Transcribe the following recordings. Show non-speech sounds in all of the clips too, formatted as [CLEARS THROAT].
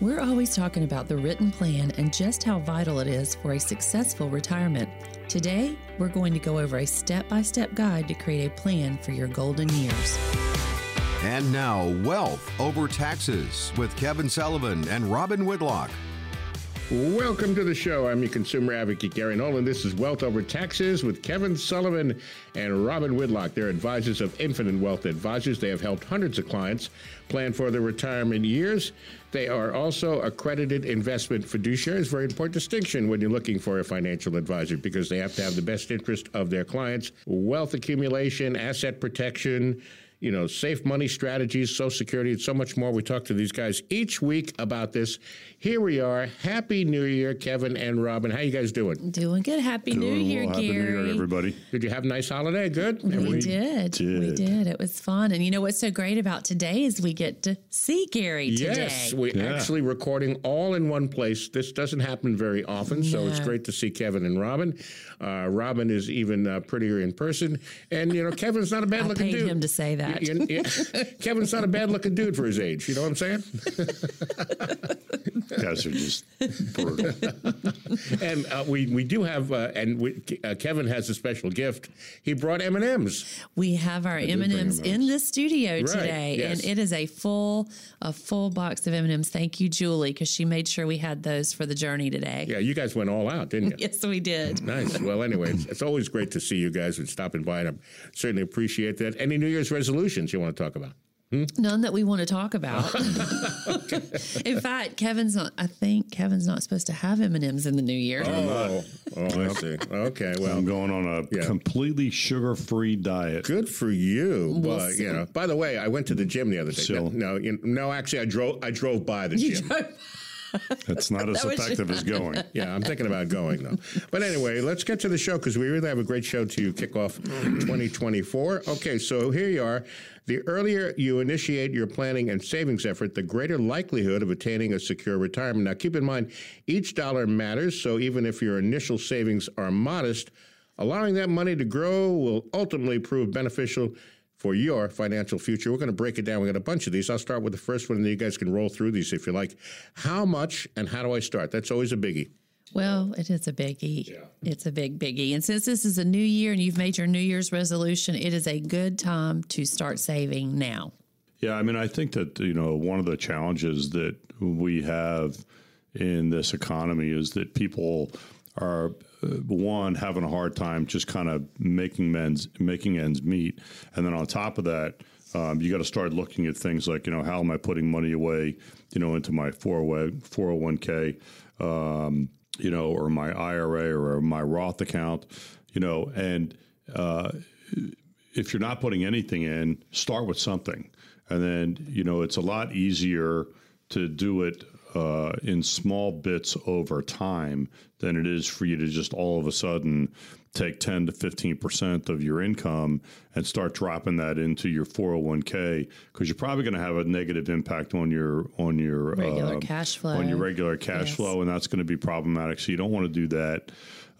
We're always talking about the written plan and just how vital it is for a successful retirement. Today, we're going to go over a step by step guide to create a plan for your golden years. And now, Wealth Over Taxes with Kevin Sullivan and Robin Whitlock. Welcome to the show. I'm your consumer advocate, Gary Nolan. This is Wealth Over Taxes with Kevin Sullivan and Robin Whitlock. They're advisors of Infinite Wealth Advisors. They have helped hundreds of clients plan for their retirement years. They are also accredited investment fiduciaries. Very important distinction when you're looking for a financial advisor because they have to have the best interest of their clients, wealth accumulation, asset protection you know, safe money strategies, Social Security, and so much more. We talk to these guys each week about this. Here we are. Happy New Year, Kevin and Robin. How you guys doing? Doing good. Happy doing New Year, well. Gary. Happy New Year, everybody. Did you have a nice holiday? Good. We, we did. did. We did. It was fun. And you know what's so great about today is we get to see Gary today. Yes, we're Yeah. actually recording all in one place. This doesn't happen very often, so it's great to see Kevin and Robin. Uh, Robin is even uh, prettier in person, and you know Kevin's not a bad I looking paid dude. him to say that. You- you- you- Kevin's not a bad looking dude for his age. You know what I'm saying? [LAUGHS] guys are just brutal. [LAUGHS] and uh, we we do have, uh, and we, uh, Kevin has a special gift. He brought M and M's. We have our M and M's in M&Ms. the studio Right, today, yes. and it is a full a full box of M and M's. Thank you, Julie, because she made sure we had those for the journey today. Yeah, you guys went all out, didn't you? [LAUGHS] Yes, we did. Nice. Well, anyway, it's, it's always great to see you guys and stopping by, and I certainly appreciate that. Any New Year's resolutions you want to talk about? Hmm? None that we want to talk about. [LAUGHS] in fact, Kevin's not. I think Kevin's not supposed to have M and M's in the new year. Oh, oh, I see. Okay, well, I'm going on a Yeah. completely sugar-free diet. Good for you. We'll but see. you know, by the way, I went to the gym the other day. So- no, you no, actually, I drove. I drove by the gym. [LAUGHS] It's not as That effective as going. [LAUGHS] Yeah, I'm thinking about going though. But anyway, let's get to the show because we really have a great show to kick off 2024. Okay, so here you are. The earlier you initiate your planning and savings effort, the greater likelihood of attaining a secure retirement. Now, keep in mind, each dollar matters. So even if your initial savings are modest, allowing that money to grow will ultimately prove beneficial for your financial future. We're going to break it down. We got a bunch of these. I'll start with the first one, and then you guys can roll through these if you like. How much and how do I start? That's always a biggie. Well, it is a biggie. Yeah. It's a big biggie. And since this is a new year and you've made your New Year's resolution, it is a good time to start saving now. Yeah, I mean, I think that you know one of the challenges that we have in this economy is that people are uh, one having a hard time just kind of making ends making ends meet, and then on top of that. Um, you got to start looking at things like, you know, how am I putting money away, you know, into my 401k, um, you know, or my IRA or my Roth account, you know, and uh, if you're not putting anything in, start with something. And then, you know, it's a lot easier to do it uh, in small bits over time than it is for you to just all of a sudden take 10 to 15% of your income and start dropping that into your 401k because you're probably going to have a negative impact on your on your Regular uh, cash flow. on your regular cash Yes. flow and that's going to be problematic so you don't want to do that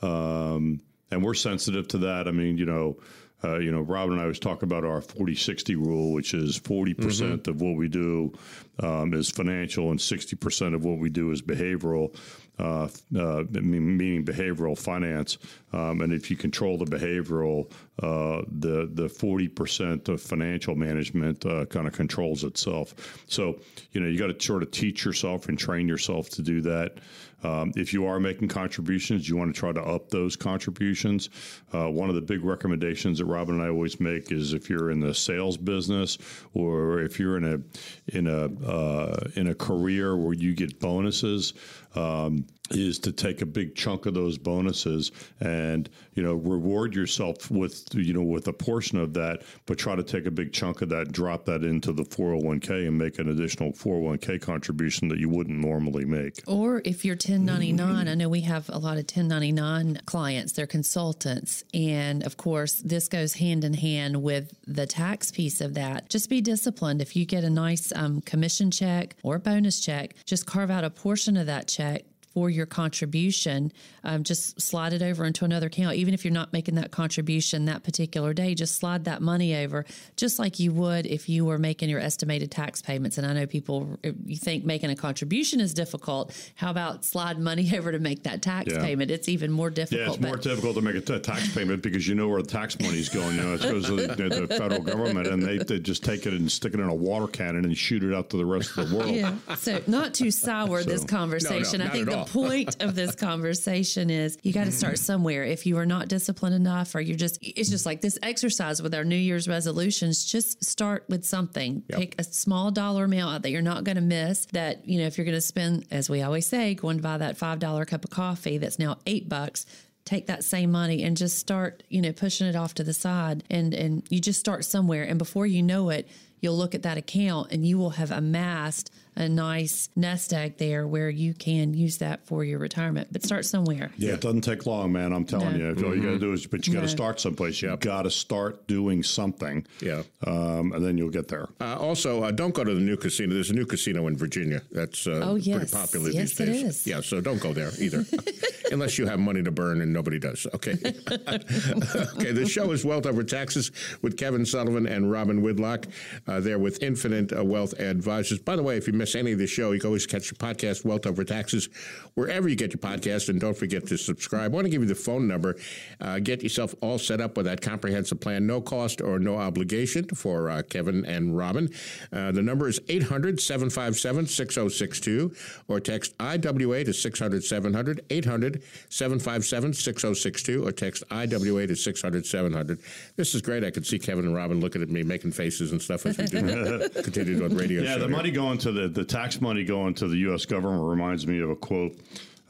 um, and we're sensitive to that i mean you know uh, you know, Robin and I was talking about our 40 60 rule, which is 40% Mm-hmm. of what we do um, is financial and 60% of what we do is behavioral, uh, uh, meaning behavioral finance. Um, and if you control the behavioral, uh, the, the 40% of financial management uh, kind of controls itself. So, you know, you got to sort of teach yourself and train yourself to do that. Um, if you are making contributions, you want to try to up those contributions. Uh, one of the big recommendations that Robin and I always make is if you're in the sales business or if you're in a in a uh, in a career where you get bonuses. Um, is to take a big chunk of those bonuses and you know reward yourself with you know with a portion of that but try to take a big chunk of that drop that into the 401k and make an additional 401k contribution that you wouldn't normally make Or if you're 1099, I know we have a lot of 1099 clients, they're consultants. And of course, this goes hand in hand with the tax piece of that. Just be disciplined. If you get a nice um, commission check or bonus check, just carve out a portion of that check for your contribution, um, just slide it over into another account. Even if you're not making that contribution that particular day, just slide that money over, just like you would if you were making your estimated tax payments. And I know people, you think making a contribution is difficult. How about slide money [LAUGHS] over to make that tax Yeah. payment? It's even more difficult. Yeah, it's more difficult to make a t- tax payment because you know where the tax money's going. You know, it goes to the, the federal government, and they, they just take it and stick it in a water cannon and shoot it out to the rest of the world. Yeah. So, not too sour [LAUGHS] this conversation. No, no, I think not the point of this conversation is you got to mm-hmm. start somewhere. If you are not disciplined enough, or you're just, it's just like this exercise with our New Year's resolutions. Just start with something. Yep. Pick a small dollar amount that you're not going to miss. That you know, if you're going to spend, as we always say, going to buy that five dollar cup of coffee that's now eight bucks take that same money and just start you know pushing it off to the side and and you just start somewhere and before you know it you'll look at that account and you will have amassed a nice nest egg there where you can use that for your retirement but start somewhere Yeah, it doesn't take long, man. I'm telling No. you. If all you got to do is, but you got to No. start someplace. You got to start doing something. Yeah. um, and then you'll get there. Uh, also, uh, don't go to the new casino. There's a new casino in Virginia that's uh, Oh, yes. pretty popular Yes, these days. is. Yeah, so don't go there either, [LAUGHS] unless you have money to burn, and nobody does. Okay. [LAUGHS] okay. The show is Wealth Over Taxes with Kevin Sullivan and Robin Whitlock. Uh, they're with Infinite uh, Wealth Advisors. By the way, if you miss any of the show, you can always catch the podcast Wealth Over Taxes wherever you get your podcast, and don't forget to subscribe. I want to give you the phone number. Uh, get yourself all set up with that comprehensive plan, no cost or no obligation for uh, Kevin and Robin. Uh, the number is 800 757 6062 or text IWA to 600 700, 800 757 6062 or text IWA to 600 700. This is great. I could see Kevin and Robin looking at me, making faces and stuff as we do [LAUGHS] continue on radio Yeah, show the here. money going to the the tax money going to the U.S. government reminds me of a quote.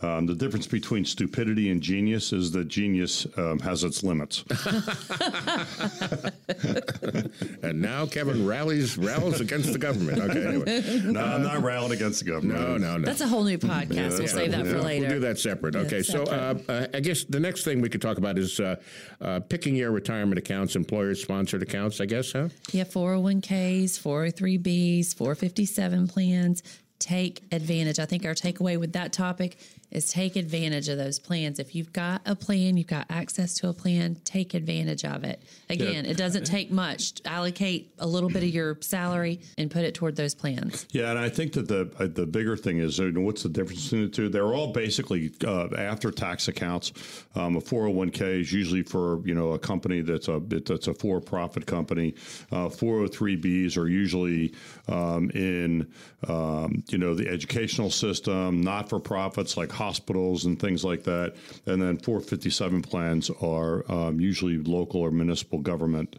Um, the difference between stupidity and genius is that genius um, has its limits. [LAUGHS] [LAUGHS] And now Kevin rallies rallies against the government. Okay, anyway. no, I'm not rallying against the government. No, no, no. that's a whole new podcast we'll that's save that right. for Yeah. later We'll do that separate. Okay, so uh, uh, I guess the next thing we could talk about is uh, uh, picking your retirement accounts, employer sponsored accounts, I guess, huh? Yeah, 401ks, 403bs, 457 plans. Take advantage. I think our takeaway with that topic is take advantage of those plans. If you've got a plan, you've got access to a plan, take advantage of it. Again, it doesn't take much. Allocate a little bit of your salary and put it toward those plans. Yeah, and I think that the uh, the bigger thing is you know, what's the difference between the two? They're all basically uh, after tax accounts. Um, a four hundred one k is usually for you know a company that's a that's a for profit company. Four hundred three bs are usually um, in um, you know the educational system, not for profits like hospitals and things like that. And then four fifty seven plans are um, usually local or municipal government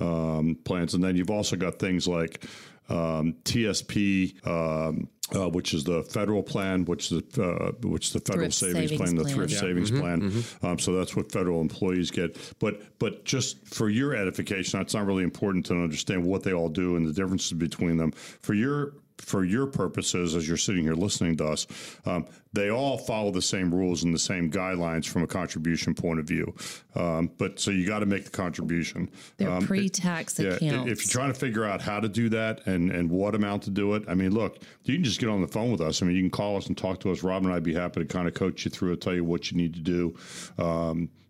um, plans. And then you've also got things like um, TSP. Um, uh, which is the federal plan, which is the uh, which is the federal Thrift savings, savings plan, the thrift Yeah. savings plan. Um, so that's what federal employees get. But but just for your edification, it's not really important to understand what they all do and the differences between them. For your for your purposes, as you're sitting here listening to us, um, they all follow the same rules and the same guidelines from a contribution point of view. Um, but so you got to make the contribution. They're Um, pre-tax yeah, i- accounts. If you're trying to figure out how to do that and, and what amount to do it, I mean, look, you can just get on the phone with us. I mean, you can call us and talk to us. Rob and I'd be happy to kind of coach you through it, tell you what you need to do.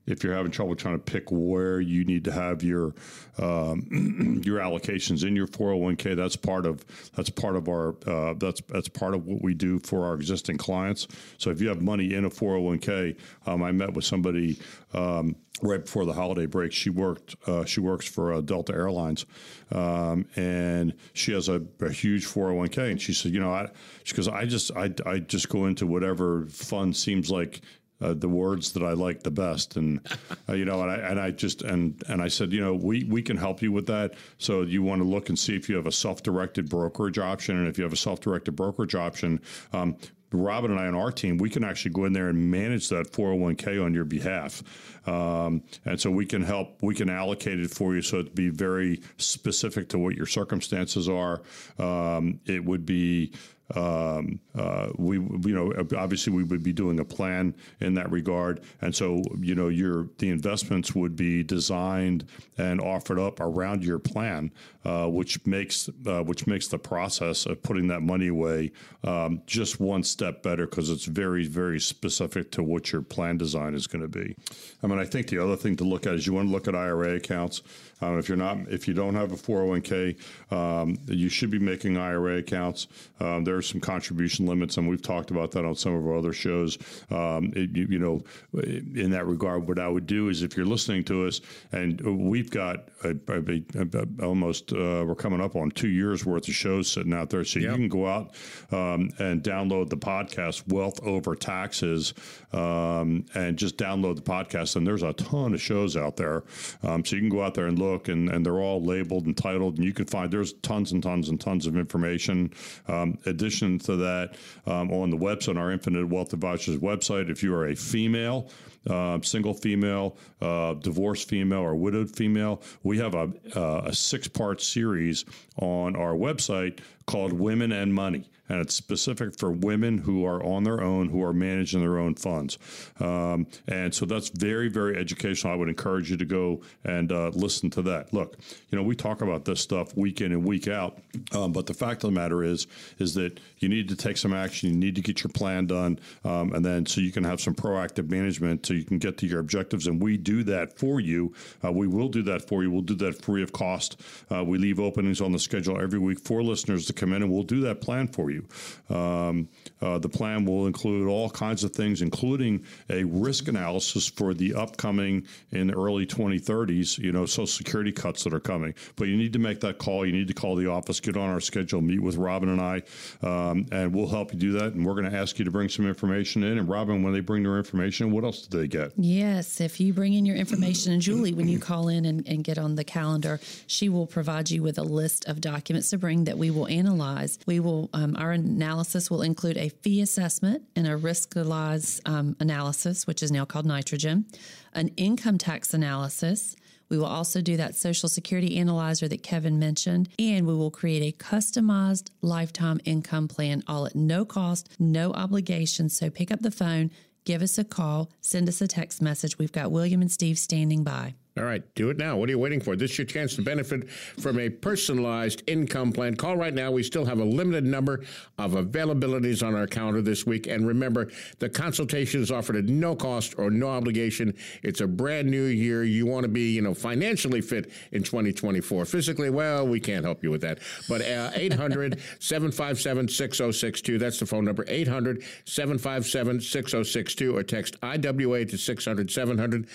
If you're having trouble trying to pick where you need to have your um, [CLEARS THROAT] your allocations in your 401k, that's part of that's part of our uh, that's that's part of what we do for our existing clients. So if you have money in a 401k, um, I met with somebody. Um, right before the holiday break, she worked. Uh, she works for uh, Delta Airlines, um, and she has a, a huge four hundred one k. And she said, you know, I she goes, I just I I just go into whatever fund seems like. Uh, the words that I like the best, and uh, you know, and I and I just and and I said, you know, we we can help you with that. So you want to look and see if you have a self-directed brokerage option, and if you have a self-directed brokerage option, um, Robin and I on our team, we can actually go in there and manage that 401k on your behalf. Um, and so we can help, we can allocate it for you so it'd be very specific to what your circumstances are. Um, it would be um, uh, we you know obviously we would be doing a plan in that regard, and so you know your the investments would be designed and offered up around your plan, uh, which makes uh, which makes the process of putting that money away um, just one step better because it's very very specific to what your plan design is going to be. I mean, I think the other thing to look at is you want to look at IRA accounts. Um, if you're not, if you don't have a 401k, um, you should be making IRA accounts. Um, there are some contribution limits, and we've talked about that on some of our other shows. Um, it, you, you, know, in that regard, what I would do is if you're listening to us, and we've got a, a, a, almost uh, we're coming up on two years worth of shows sitting out there, so yep. you can go out um, and download the podcast "Wealth Over Taxes" um, and just download the podcast. And there's a ton of shows out there, so you can go out there and look book, and, and they're all labeled and titled, and you can find there's tons and tons and tons of information. Um, addition to that, um, on the website, on our Infinite Wealth Advisors website, if you are a female, uh, single female, uh, divorced female, or widowed female, we have a, uh, a six part series on our website called Women and Money and it's specific for women who are on their own, who are managing their own funds. Um, and so that's very, very educational. I would encourage you to go and uh, listen to that. Look, you know, we talk about this stuff week in and week out, um, but the fact of the matter is, is that you need to take some action. You need to get your plan done, um, and then so you can have some proactive management, so you can get to your objectives. And we do that for you. Uh, we will do that for you. We'll do that free of cost. Uh, we leave openings on the schedule every week for listeners to come in, and we'll do that plan for you you. Um, uh, the plan will include all kinds of things, including a risk analysis for the upcoming in the early 2030s, you know, Social Security cuts that are coming. But you need to make that call. You need to call the office, get on our schedule, meet with Robin and I, um, and we'll help you do that. And we're going to ask you to bring some information in. And Robin, when they bring their information, what else do they get? Yes, if you bring in your information, and Julie, when you call in and, and get on the calendar, she will provide you with a list of documents to bring that we will analyze. We will, um, our our analysis will include a fee assessment and a risk um, analysis, which is now called nitrogen, an income tax analysis. We will also do that Social Security analyzer that Kevin mentioned, and we will create a customized lifetime income plan, all at no cost, no obligation. So pick up the phone, give us a call, send us a text message. We've got William and Steve standing by. All right, do it now. What are you waiting for? This is your chance to benefit from a personalized income plan. Call right now. We still have a limited number of availabilities on our calendar this week. And remember, the consultation is offered at no cost or no obligation. It's a brand new year. You want to be, you know, financially fit in 2024. Physically, well, we can't help you with that. But uh, 800 757 6062. That's the phone number 800 757 6062 or text IWA to 600 700.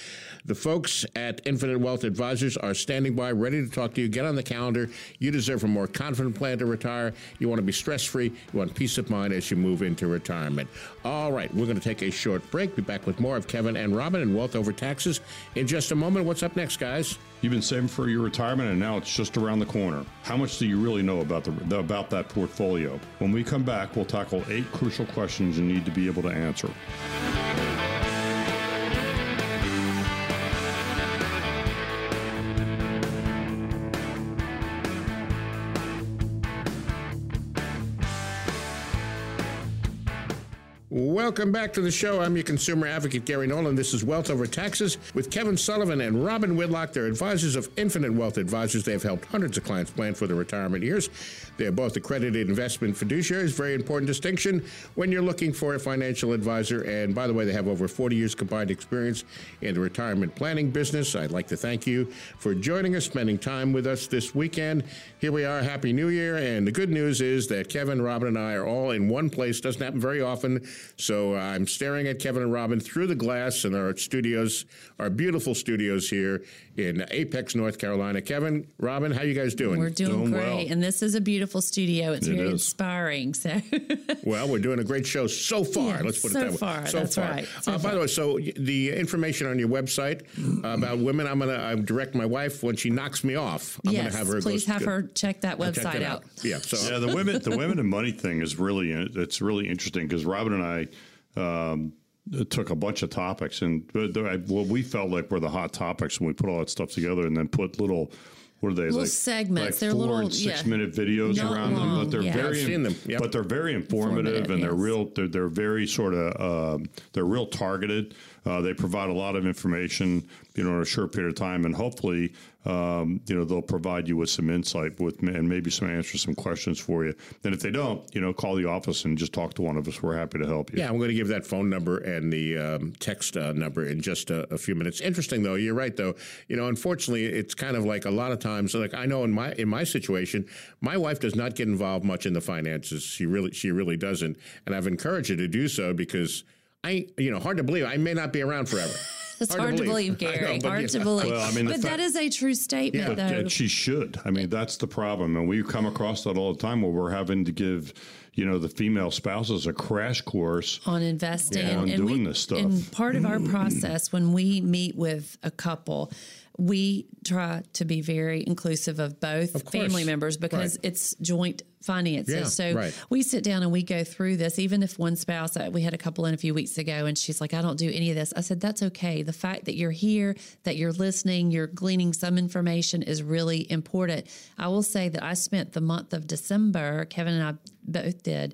The folks at Infinite Wealth Advisors are standing by, ready to talk to you. Get on the calendar. You deserve a more confident plan to retire. You want to be stress free. You want peace of mind as you move into retirement. All right, we're going to take a short break. Be back with more of Kevin and Robin and Wealth Over Taxes in just a moment. What's up next, guys? You've been saving for your retirement, and now it's just around the corner. How much do you really know about the about that portfolio? When we come back, we'll tackle eight crucial questions you need to be able to answer. Welcome back to the show. I'm your consumer advocate, Gary Nolan. This is Wealth Over Taxes with Kevin Sullivan and Robin Whitlock. They're advisors of Infinite Wealth Advisors. They have helped hundreds of clients plan for their retirement years. They're both accredited investment fiduciaries. Very important distinction when you're looking for a financial advisor. And by the way, they have over 40 years combined experience in the retirement planning business. I'd like to thank you for joining us, spending time with us this weekend. Here we are. Happy New Year. And the good news is that Kevin, Robin, and I are all in one place. Doesn't happen very often. So uh, I'm staring at Kevin and Robin through the glass in our studios, our beautiful studios here in Apex, North Carolina. Kevin, Robin, how you guys doing? We're doing, doing great, well. and this is a beautiful studio. It's it very is. inspiring. So, [LAUGHS] well, we're doing a great show so far. Yeah, Let's put so it that far, way. So that's far. Right. So uh, far. By the way, so the information on your website about women, I'm going to direct my wife when she knocks me off. I'm yes, going to have her. Please go, have her check that website check out. out. Yeah. So yeah, the women, the women and money thing is really it's really interesting because Robin and I. Um, took a bunch of topics and what we felt like were the hot topics and we put all that stuff together and then put little what are they Little like segments. Like They're four little- and six yeah. minute videos Not around them, but they're yeah. very I've seen them, yep. but they're very informative, Informative, and they're real. They're, they're very sort of um, they're real targeted. Uh, they provide a lot of information, you know, in a short period of time, and hopefully, um, you know, they'll provide you with some insight with and maybe some answers, some questions for you. And if they don't, you know, call the office and just talk to one of us. We're happy to help you. Yeah, I'm going to give that phone number and the um, text uh, number in just a, a few minutes. Interesting, though. You're right, though. You know, unfortunately, it's kind of like a lot of times. Like I know in my in my situation, my wife does not get involved much in the finances. She really she really doesn't, and I've encouraged her to do so because I, you know, hard to believe I may not be around forever. [LAUGHS] It's hard, to believe, [LAUGHS] I know, Gary. but hard yeah. to believe. Well, I mean, but fact- that is a true statement, Yeah, though. And she should. I mean, that's the problem. And we come across that all the time where we're having to give, you know, the female spouses a crash course. on investing Yeah, on and doing we, this stuff. And part of our [CLEARS THROAT] process when we meet with a couple, we try to be very inclusive of both Of family members because Right. it's joint finances. Yeah, so right. we sit down and we go through this. Even if one spouse, uh, we had a couple in a few weeks ago, and she's like, "I don't do any of this." I said, "That's okay. The fact that you're here, that you're listening, you're gleaning some information is really important." I will say that I spent the month of December. Kevin and I both did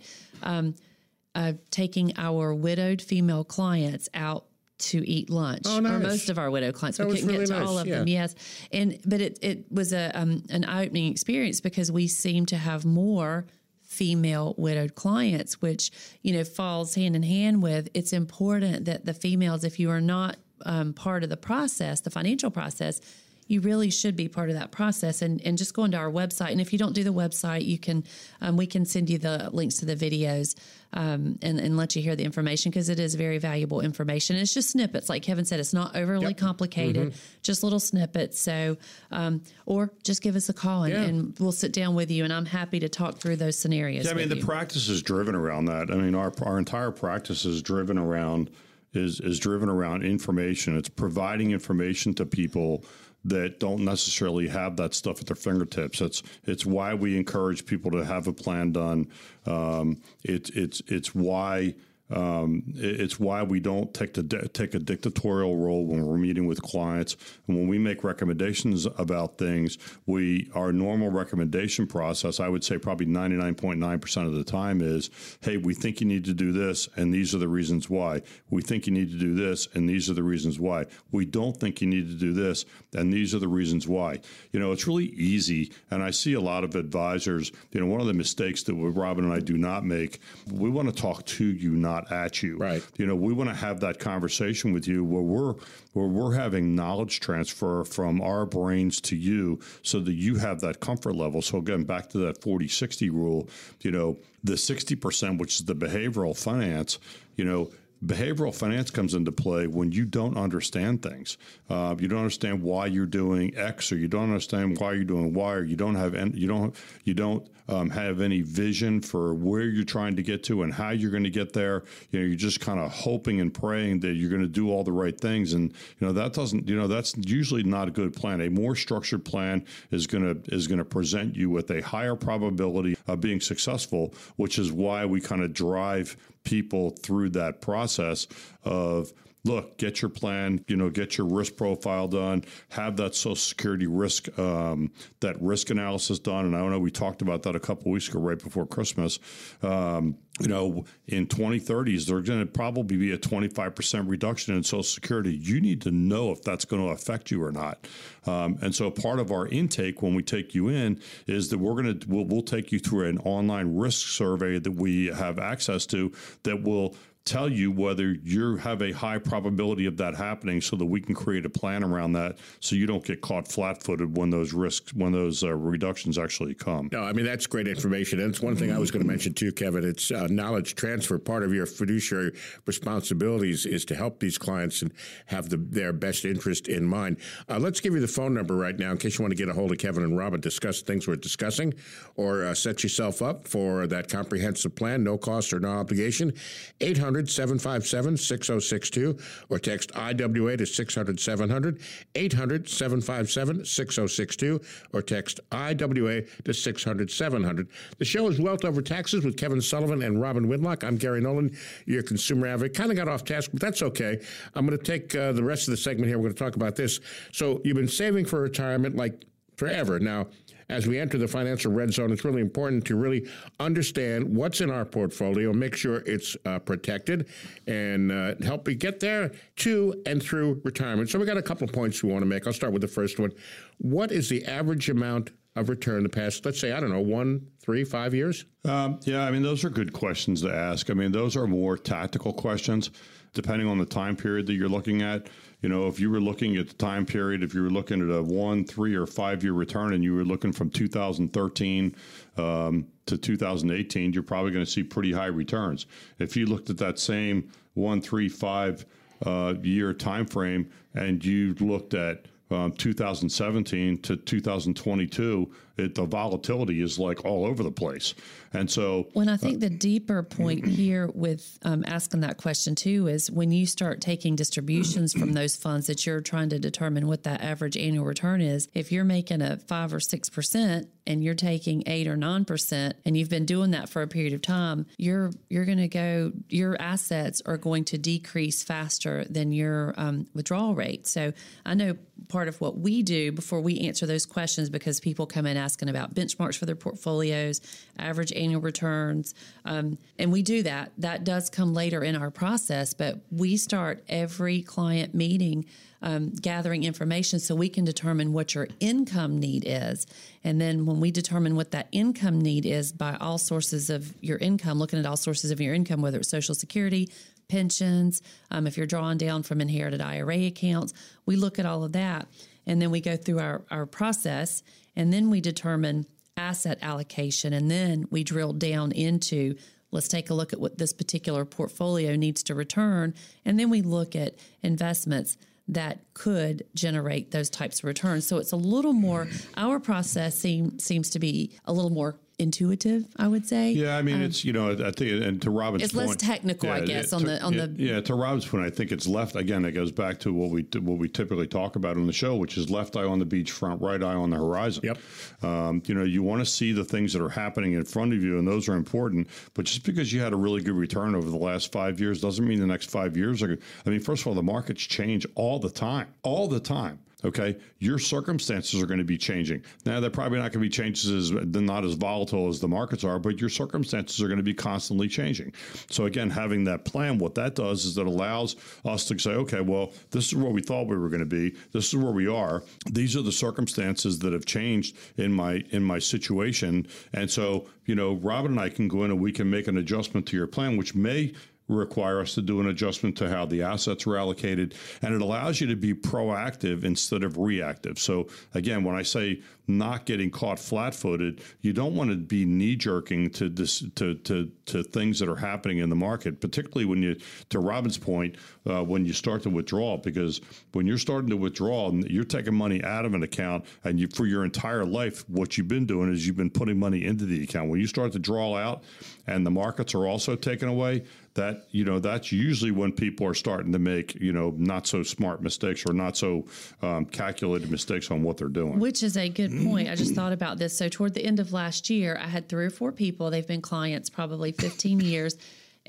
uh, taking our widowed female clients out to eat lunch, Oh, or most of our widow clients. That we couldn't really get to all of yeah. them, yes. And but it it was a um, an eye opening experience because we seem to have more female widowed clients, which you know falls hand in hand with. It's important that the females, if you are not um, part of the process, the financial process. You really should be part of that process, and, and just go into our website. And if you don't do the website, you can um, we can send you the links to the videos um, and, and let you hear the information because it is very valuable information. It's just snippets, like Kevin said. It's not overly complicated, just little snippets. So, um, or just give us a call and, Yeah. and we'll sit down with you. And I'm happy to talk through those scenarios. Yeah, I mean, the you. practice is driven around that. I mean, our our entire practice is driven around is is driven around information. It's providing information to people that don't necessarily have that stuff at their fingertips. It's it's why we encourage people to have a plan done. Um, it's it's it's why. Um, it's why we don't take the take a dictatorial role when we're meeting with clients, and when we make recommendations about things. We our normal recommendation process, I would say, probably ninety nine point nine percent of the time is, hey, we think you need to do this, and these are the reasons why. We think you need to do this, and these are the reasons why. We don't think you need to do this, and these are the reasons why. You know, it's really easy, and I see a lot of advisors. You know, one of the mistakes that Robin and I do not make, we want to talk to you, not at you. Right. You know, we want to have that conversation with you where we're where we're having knowledge transfer from our brains to you so that you have that comfort level. So again, back to that 40-60 rule, you know, the 60%, which is the behavioral finance, you know, behavioral finance comes into play when you don't understand things. Uh, you don't understand why you're doing X, or you don't understand why you're doing Y, or you don't have any, you don't you don't um, have any vision for where you're trying to get to and how you're going to get there. You know, you're just kind of hoping and praying that you're going to do all the right things, and you know that doesn't. You know, that's usually not a good plan. A more structured plan is going to is going to present you with a higher probability of being successful, which is why we kind of drive people through that process of look get your plan you know get your risk profile done have that social security risk um, that risk analysis done. And i don't know we talked about that a couple weeks ago right before christmas. Um, you know in 2030s there's going to probably be a 25% reduction in social security. You need to know if that's going to affect you or not. Um, and so part of our intake when we take you in is that we're going to we'll, we'll take you through an online risk survey that we have access to that will tell you whether you have a high probability of that happening so that we can create a plan around that so you don't get caught flat-footed when those risks when those uh, reductions actually come No, I mean that's great information, and it's one thing I was going to mention too, Kevin. It's uh, knowledge transfer. Part of your fiduciary responsibilities is to help these clients and have the, their best interest in mind. Uh, let's give you the phone number right now in case you want to get a hold of Kevin and Robin, discuss things we're discussing, or uh, set yourself up for that comprehensive plan, no cost or no obligation. 800 757 6062, or text IWA to 600 700. 800 757 6062, or text IWA to 600 700. The show is Wealth Over Taxes with Kevin Sullivan and Robin Whitlock. I'm Gary Nolan, your consumer advocate. Kind of got off task, but that's okay. I'm going to take uh, the rest of the segment here. We're going to talk about this. So, you've been saving for retirement like forever. Now, as we enter the financial red zone, it's really important to really understand what's in our portfolio, make sure it's uh, protected, and uh, help me get there to and through retirement. So we got a couple of points we want to make. I'll start with the first one. What is the average amount of return in the past, let's say, I don't know, one, three, five years? Um, yeah, I mean, those are good questions to ask. I mean, those are more tactical questions, depending on the time period that you're looking at. You know, if you were looking at the time period, if you were looking at a one, three, or five year return, and you were looking from 2013 um, to 2018, you're probably going to see pretty high returns. If you looked at that same one, three, five uh, year time frame, and you looked at um, 2017 to 2022, it, the volatility is like all over the place. And so, when I think uh, the deeper point [CLEARS THROAT] here with um, asking that question too is when you start taking distributions from those funds that you're trying to determine what that average annual return is. If you're making a five or six percent and you're taking eight or nine percent, and you've been doing that for a period of time, you're you're going to go. Your assets are going to decrease faster than your um, withdrawal rate. So I know part of what we do before we answer those questions because people come in asking about benchmarks for their portfolios, average annual returns, um, and we do that. That does come later in our process, but we start every client meeting um, gathering information so we can determine what your income need is. And then when we determine what that income need is by all sources of your income, looking at all sources of your income, whether it's Social Security, pensions, um, if you're drawing down from inherited IRA accounts, we look at all of that. And then we go through our, our process and then we determine asset allocation. And then we drill down into let's take a look at what this particular portfolio needs to return. And then we look at investments that could generate those types of returns. So it's a little more, our process seem, seems to be a little more intuitive, I would say. Yeah, I mean, um, it's you know, I think, and to Robin's point, it's point, less technical, yeah, I guess, it, on to, the on yeah, the yeah. To Robin's point, I think it's left again. It goes back to what we what we typically talk about on the show, which is left eye on the beach, front right eye on the horizon. Yep. Um, you know, you want to see the things that are happening in front of you, and those are important. But just because you had a really good return over the last five years doesn't mean the next five years are. I mean, first of all, the markets change all the time, all the time. Okay, your circumstances are going to be changing. Now, they're probably not going to be changes as not as volatile as the markets are, but your circumstances are going to be constantly changing. So again, having that plan, what that does is that allows us to say, okay, well, this is where we thought we were going to be. This is where we are. These are the circumstances that have changed in my in my situation, and so you know, Robin and I can go in and we can make an adjustment to your plan, which may require us to do an adjustment to how the assets are allocated. And it allows you to be proactive instead of reactive. So, again, when I say not getting caught flat footed, you don't want to be knee jerking to, this, to, to, to things that are happening in the market, particularly when you, to Robin's point, uh, when you start to withdraw, because when you're starting to withdraw, you're taking money out of an account, and you, for your entire life, what you've been doing is you've been putting money into the account. When you start to draw out and the markets are also taken away, that you know that's usually when people are starting to make you know not so smart mistakes or not so um, calculated mistakes on what they're doing. Which is a good point. I just thought about this. So toward the end of last year, I had three or four people. They've been clients probably 15 years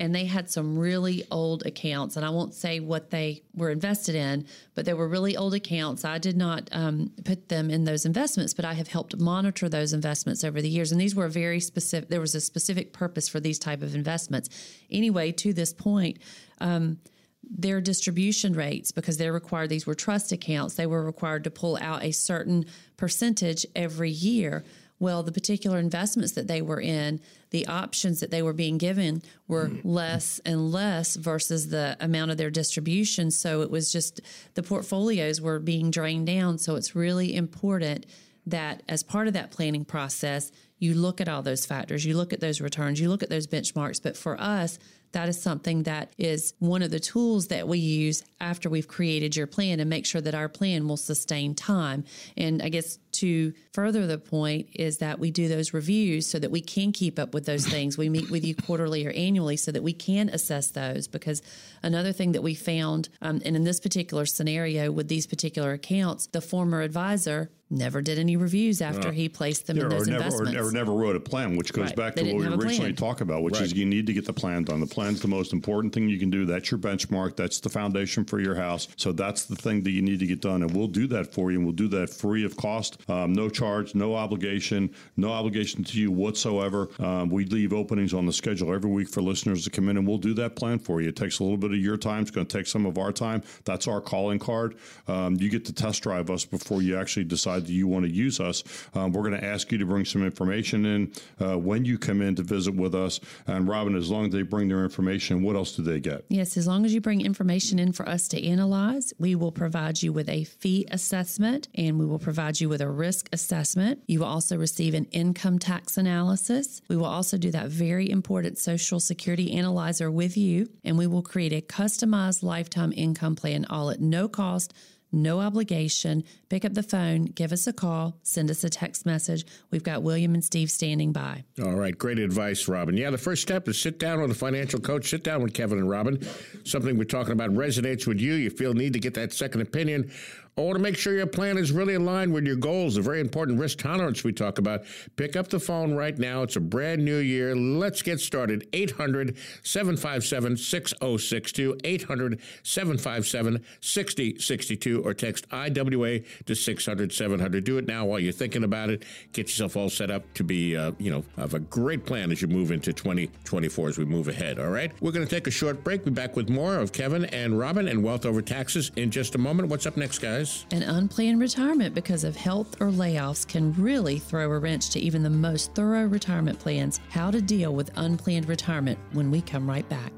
and they had some really old accounts. And I won't say what they were invested in, but they were really old accounts. I did not um, put them in those investments, but I have helped monitor those investments over the years. And these were very specific. There was a specific purpose for these type of investments. Anyway, to this point. Um, their distribution rates because they're required these were trust accounts they were required to pull out a certain percentage every year well, the particular investments that they were in, the options that they were being given were mm-hmm. less and less versus the amount of their distribution. So it was just the portfolios were being drained down. So it's really important that as part of that planning process, you look at all those factors, you look at those returns, you look at those benchmarks. But for us, that is something that is one of the tools that we use after we've created your plan and make sure that our plan will sustain time. And I guess to further the point is that we do those reviews so that we can keep up with those things. We meet with you quarterly or annually so that we can assess those. Because another thing that we found, um, and in this particular scenario with these particular accounts, the former advisor never did any reviews after uh, he placed them in those or never, investments. Or, or, never wrote a plan, which goes right. back they to what we originally talked about, which right. is you need to get the plan done. the plan plan's the most important thing you can do. That's your benchmark. That's the foundation for your house. So that's the thing that you need to get done. And we'll do that for you. And we'll do that free of cost, um, no charge, no obligation, no obligation to you whatsoever. Um, we leave openings on the schedule every week for listeners to come in and we'll do that plan for you. It takes a little bit of your time. It's going to take some of our time. That's our calling card. Um, you get to test drive us before you actually decide that you want to use us. Um, we're going to ask you to bring some information in uh, when you come in to visit with us. And Robin, as long as they bring their information, what else do they get? Yes, as long as you bring information in for us to analyze, we will provide you with a fee assessment and we will provide you with a risk assessment. You will also receive an income tax analysis. We will also do that very important Social Security analyzer with you, and we will create a customized lifetime income plan all at no cost no obligation. Pick up the phone, give us a call, send us a text message. We've got William and Steve standing by. All right, great advice, Robin. Yeah, the first step is sit down with a financial coach, sit down with Kevin and Robin. Something we're talking about resonates with you. You feel need to get that second opinion I want to make sure your plan is really aligned with your goals, a very important risk tolerance we talk about. Pick up the phone right now. It's a brand new year. Let's get started. 800 757 6062, 800 757 6062, or text IWA to 600 700. Do it now while you're thinking about it. Get yourself all set up to be, uh, you know, have a great plan as you move into 2024 as we move ahead. All right. We're going to take a short break. Be back with more of Kevin and Robin and Wealth Over Taxes in just a moment. What's up next, guys? An unplanned retirement because of health or layoffs can really throw a wrench to even the most thorough retirement plans. How to deal with unplanned retirement when we come right back.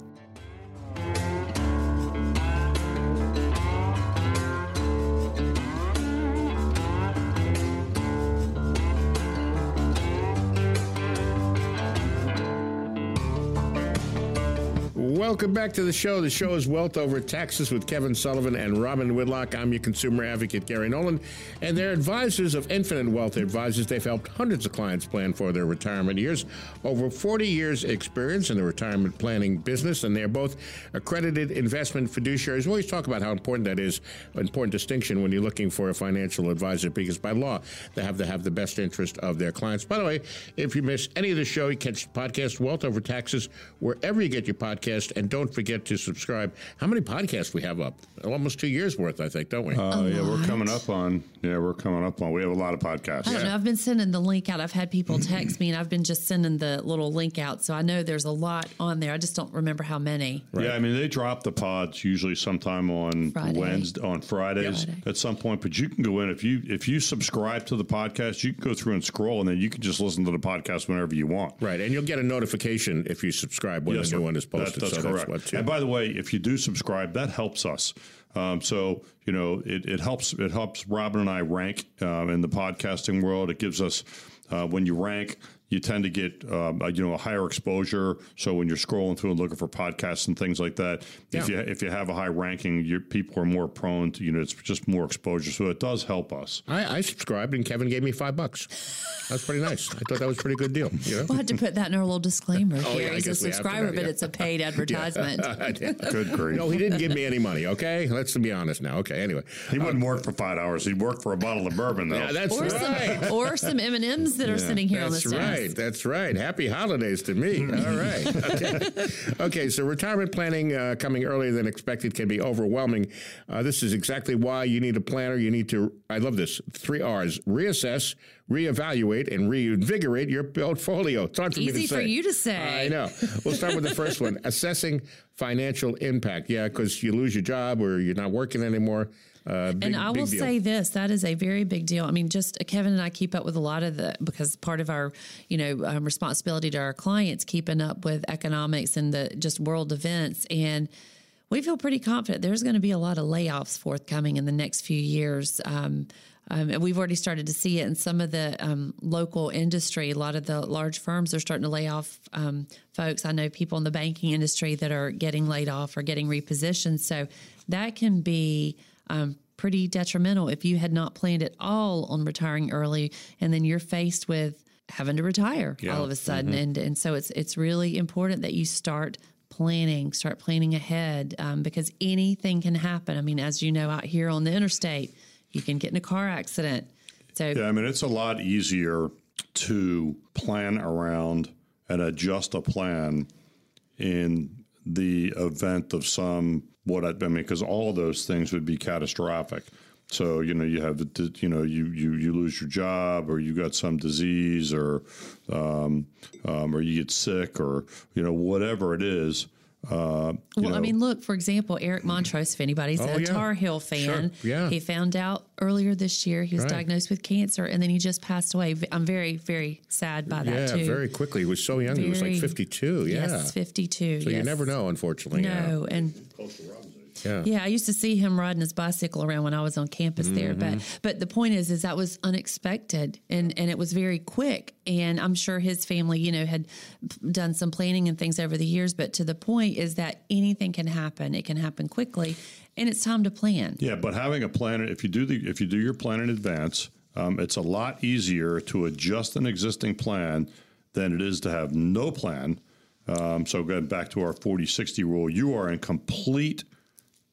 Welcome back to the show. The show is Wealth Over Taxes with Kevin Sullivan and Robin Whitlock. I'm your consumer advocate, Gary Nolan, and they're advisors of Infinite Wealth Advisors. They've helped hundreds of clients plan for their retirement years. Over 40 years' experience in the retirement planning business, and they're both accredited investment fiduciaries. We always talk about how important that is, an important distinction when you're looking for a financial advisor, because by law, they have to have the best interest of their clients. By the way, if you miss any of the show, you catch the podcast Wealth Over Taxes wherever you get your podcast and don't forget to subscribe. How many podcasts we have up? Almost two years worth, I think, don't we? Oh uh, yeah, we're coming up on. Yeah, we're coming up on. We have a lot of podcasts. I don't yeah. know. I've been sending the link out. I've had people text me, and I've been just sending the little link out. So I know there's a lot on there. I just don't remember how many. Right. Yeah, I mean they drop the pods usually sometime on Friday. Wednesday, on Fridays Friday. at some point. But you can go in if you if you subscribe to the podcast, you can go through and scroll, and then you can just listen to the podcast whenever you want. Right, and you'll get a notification if you subscribe when yes, the new one is posted. That, that's so correct. That's and by the way, if you do subscribe, that helps us. Um, so you know, it, it helps. It helps Robin and I rank um, in the podcasting world. It gives us uh, when you rank, you tend to get um, you know a higher exposure. So when you're scrolling through and looking for podcasts and things like that, yeah. if you if you have a high ranking, your people are more prone to you know it's just more exposure. So it does help us. I, I subscribed and Kevin gave me five bucks. That's pretty nice. I thought that was a pretty good deal. You know? We'll have to put that in our little disclaimer. oh, yeah, He's a subscriber, that, yeah. but it's a paid [LAUGHS] advertisement. [LAUGHS] good grief. No, he didn't give me any money. Okay, let's be honest now. Okay, anyway, he wouldn't um, work for five hours. He'd work for a bottle of bourbon though. Yeah, that's or right. Some, or some M and M's that are sitting here on the desk. That's right. That's right. Happy holidays to me. All right. Okay. [LAUGHS] okay. So retirement planning uh, coming earlier than expected can be overwhelming. Uh, this is exactly why you need a planner. You need to. I love this. Three R's: reassess, reevaluate, and reinvigorate your portfolio. It's hard for Easy me to say. Easy for you to say. I know. We'll start with the first one: [LAUGHS] assessing financial impact. Yeah, because you lose your job or you're not working anymore. Uh, big, and I will deal. say this: that is a very big deal. I mean, just uh, Kevin and I keep up with a lot of the because part of our, you know, um, responsibility to our clients, keeping up with economics and the just world events, and we feel pretty confident there's going to be a lot of layoffs forthcoming in the next few years. Um, um, and we've already started to see it in some of the um, local industry. A lot of the large firms are starting to lay off um, folks. I know people in the banking industry that are getting laid off or getting repositioned. So that can be um, pretty detrimental if you had not planned at all on retiring early, and then you're faced with having to retire yeah. all of a sudden. Mm-hmm. And and so it's it's really important that you start planning, start planning ahead um, because anything can happen. I mean, as you know, out here on the interstate, you can get in a car accident. So yeah, I mean, it's a lot easier to plan around and adjust a plan in the event of some what I, I mean, because all those things would be catastrophic. So you know you have you know you you you lose your job or you got some disease or um, um, or you get sick or you know whatever it is. Uh, well, know. I mean, look, for example, Eric Montross, if anybody's oh, a yeah. Tar Heel fan, sure. yeah. he found out earlier this year he was right. diagnosed with cancer and then he just passed away. I'm very, very sad by that, yeah, too. very quickly. He was so young. Very, he was like 52. Yeah. Yes, 52. So yes. you never know, unfortunately. No. Yeah. And yeah. yeah, I used to see him riding his bicycle around when I was on campus mm-hmm. there. But mm-hmm. but the point is, is that was unexpected and and it was very quick. And I'm sure his family, you know, had done some planning and things over the years. But to the point is that anything can happen. It can happen quickly, and it's time to plan. Yeah, but having a plan, if you do the if you do your plan in advance, um, it's a lot easier to adjust an existing plan than it is to have no plan. Um, so going back to our 40-60 rule, you are in complete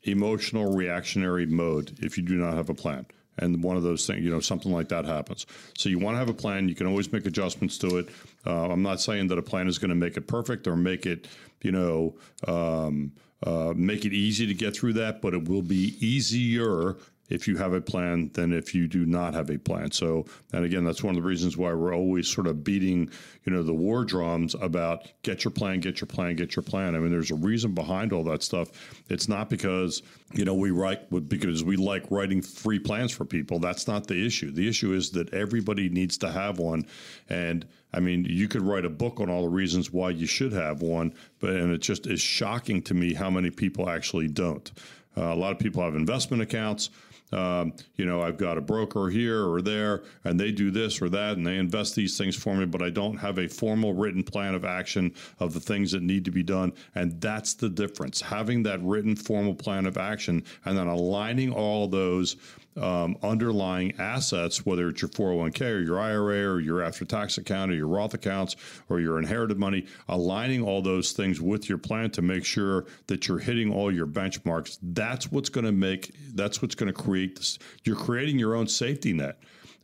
emotional reactionary mode if you do not have a plan. And one of those things, you know, something like that happens. So you want to have a plan. You can always make adjustments to it. Uh, I'm not saying that a plan is going to make it perfect or make it, you know, um, uh, make it easy to get through that, but it will be easier if you have a plan than if you do not have a plan. So, and again, that's one of the reasons why we're always sort of beating, you know, the war drums about get your plan, get your plan, get your plan. I mean, there's a reason behind all that stuff. It's not because, you know, we write because we like writing free plans for people. That's not the issue. The issue is that everybody needs to have one. And I mean, you could write a book on all the reasons why you should have one, but and it just is shocking to me how many people actually don't. Uh, a lot of people have investment accounts um, you know, I've got a broker here or there, and they do this or that, and they invest these things for me, but I don't have a formal written plan of action of the things that need to be done. And that's the difference. Having that written formal plan of action and then aligning all those um, underlying assets, whether it's your 401k or your IRA or your after tax account or your Roth accounts or your inherited money, aligning all those things with your plan to make sure that you're hitting all your benchmarks. That's what's going to make, that's what's going to create this. You're creating your own safety net.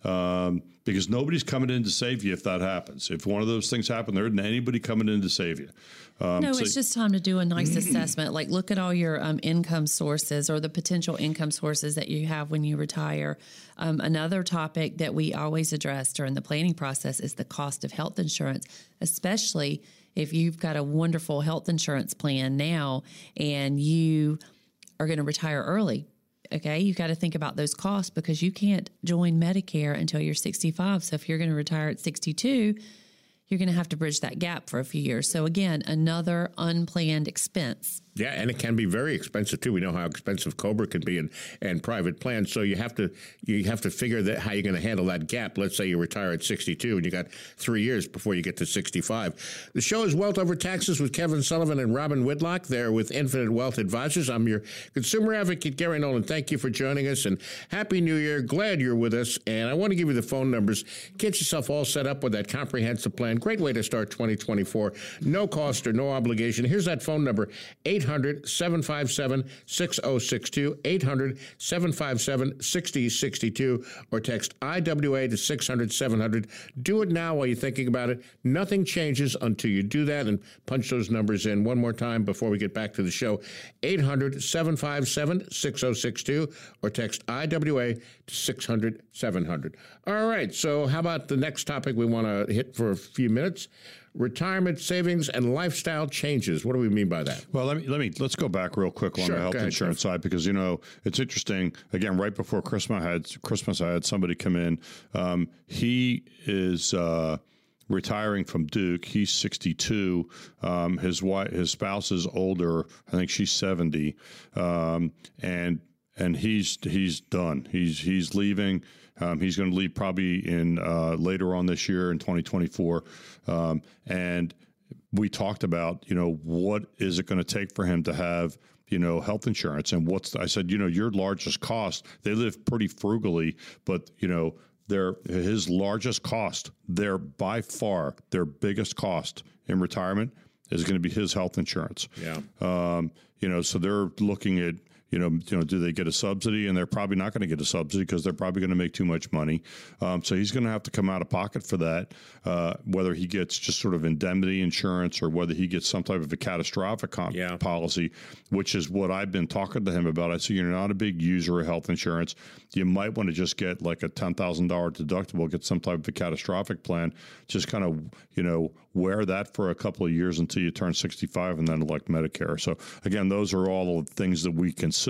Um, because nobody's coming in to save you if that happens. If one of those things happen, there isn't anybody coming in to save you. Um, no, so it's just time to do a nice assessment. Like, look at all your um, income sources or the potential income sources that you have when you retire. Um, another topic that we always address during the planning process is the cost of health insurance, especially if you've got a wonderful health insurance plan now and you are going to retire early. Okay, you've got to think about those costs because you can't join Medicare until you're 65. So if you're going to retire at 62, you're going to have to bridge that gap for a few years. So, again, another unplanned expense. Yeah, and it can be very expensive too. We know how expensive Cobra can be and, and private plans. So you have to you have to figure that how you're going to handle that gap. Let's say you retire at 62 and you got three years before you get to 65. The show is Wealth Over Taxes with Kevin Sullivan and Robin Whitlock. There with Infinite Wealth Advisors. I'm your consumer advocate Gary Nolan. Thank you for joining us and happy New Year. Glad you're with us. And I want to give you the phone numbers. Get yourself all set up with that comprehensive plan. Great way to start 2024. No cost or no obligation. Here's that phone number: 800 800 757 6062, 800 757 6062, or text IWA to 600 700. Do it now while you're thinking about it. Nothing changes until you do that and punch those numbers in one more time before we get back to the show 800 757 6062, or text IWA to 600 700. All right, so how about the next topic we want to hit for a few minutes? Retirement savings and lifestyle changes. What do we mean by that? Well, let me let me let's go back real quick on sure, the health ahead, insurance side because you know it's interesting. Again, right before Christmas, I had Christmas. I had somebody come in. Um, he is. Uh, retiring from Duke. He's 62. Um, his wife, his spouse is older. I think she's 70, um, and and he's he's done. He's he's leaving. Um, he's going to leave probably in uh, later on this year in 2024. Um, and we talked about, you know, what is it going to take for him to have, you know, health insurance? And what's, the, I said, you know, your largest cost, they live pretty frugally, but, you know, their his largest cost, their by far their biggest cost in retirement is going to be his health insurance. Yeah. Um, you know, so they're looking at you know, you know, do they get a subsidy? And they're probably not going to get a subsidy because they're probably going to make too much money. Um, so he's going to have to come out of pocket for that, uh, whether he gets just sort of indemnity insurance or whether he gets some type of a catastrophic comp- Yeah. policy, which is what I've been talking to him about. I said, you're not a big user of health insurance. You might want to just get like a ten thousand dollar deductible, get some type of a catastrophic plan. Just kind of you know wear that for a couple of years until you turn sixty five, and then elect Medicare. So again, those are all the things that we consider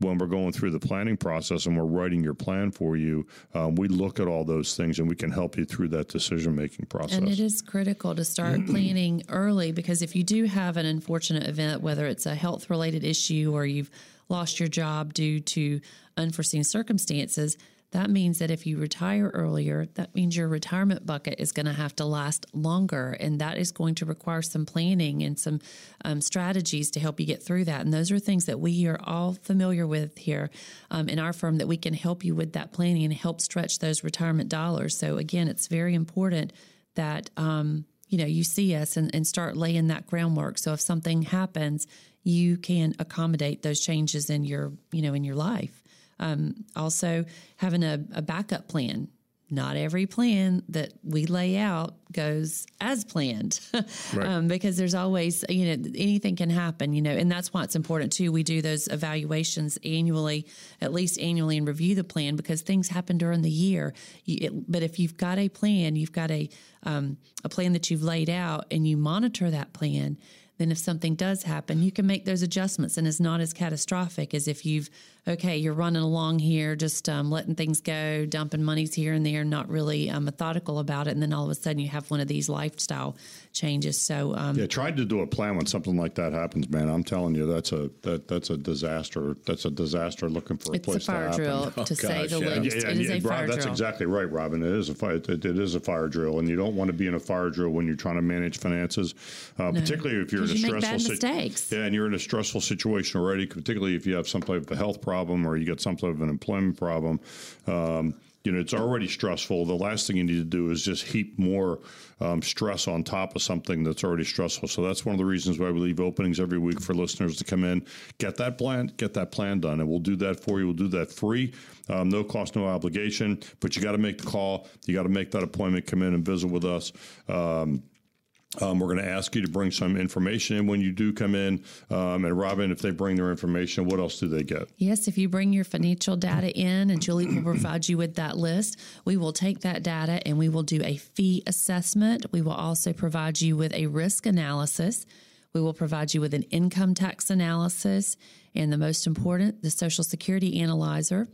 when we're going through the planning process and we're writing your plan for you. Um, we look at all those things and we can help you through that decision making process. And it is critical to start [CLEARS THROAT] planning early because if you do have an unfortunate event, whether it's a health related issue or you've lost your job due to unforeseen circumstances, that means that if you retire earlier, that means your retirement bucket is going to have to last longer. And that is going to require some planning and some um, strategies to help you get through that. And those are things that we are all familiar with here um, in our firm that we can help you with that planning and help stretch those retirement dollars. So, again, it's very important that. Um, you know, you see us and, and start laying that groundwork. So if something happens, you can accommodate those changes in your, you know, in your life. Um, also, having a, a backup plan. Not every plan that we lay out goes as planned, [LAUGHS] um, because there's always, you know, anything can happen, you know, and that's why it's important too. We do those evaluations annually, at least annually, and review the plan because things happen during the year. You, it, but if you've got a plan, you've got a um, a plan that you've laid out, and you monitor that plan, then if something does happen, you can make those adjustments and it's not as catastrophic as if you've, okay, you're running along here, just um, letting things go, dumping monies here and there, not really um, methodical about it. And then all of a sudden you have one of these lifestyle changes. So, um, Yeah, try to do a plan when something like that happens, man. I'm telling you, that's a that that's a disaster. That's a disaster looking for a it's place a fire to happen. drill, [LAUGHS] to say gosh, the yeah. least. Yeah, it is yeah, a Rob, fire that's drill. exactly right, Robin. It is a fire. It, it is a fire drill, and you don't want to be in a fire drill when you're trying to manage finances, uh, particularly if you're in a you stressful situation. Yeah, and you're in a stressful situation already, particularly if you have some type of a health problem or you got some type of an employment problem. Um, you know, it's already stressful. The last thing you need to do is just heap more um, stress on top of something that's already stressful. So that's one of the reasons why we leave openings every week for listeners to come in, get that plan, get that plan done, and we'll do that for you. We'll do that free, um, no cost, no obligation. But you got to make the call. You got to make that appointment. Come in and visit with us. Um, um, we're going to ask you to bring some information in when you do come in. Um, and Robin, if they bring their information, what else do they get? Yes, if you bring your financial data in and Julie will provide you with that list, we will take that data and we will do a fee assessment. We will also provide you with a risk analysis. We will provide you with an income tax analysis and the most important, the Social Security analyzer.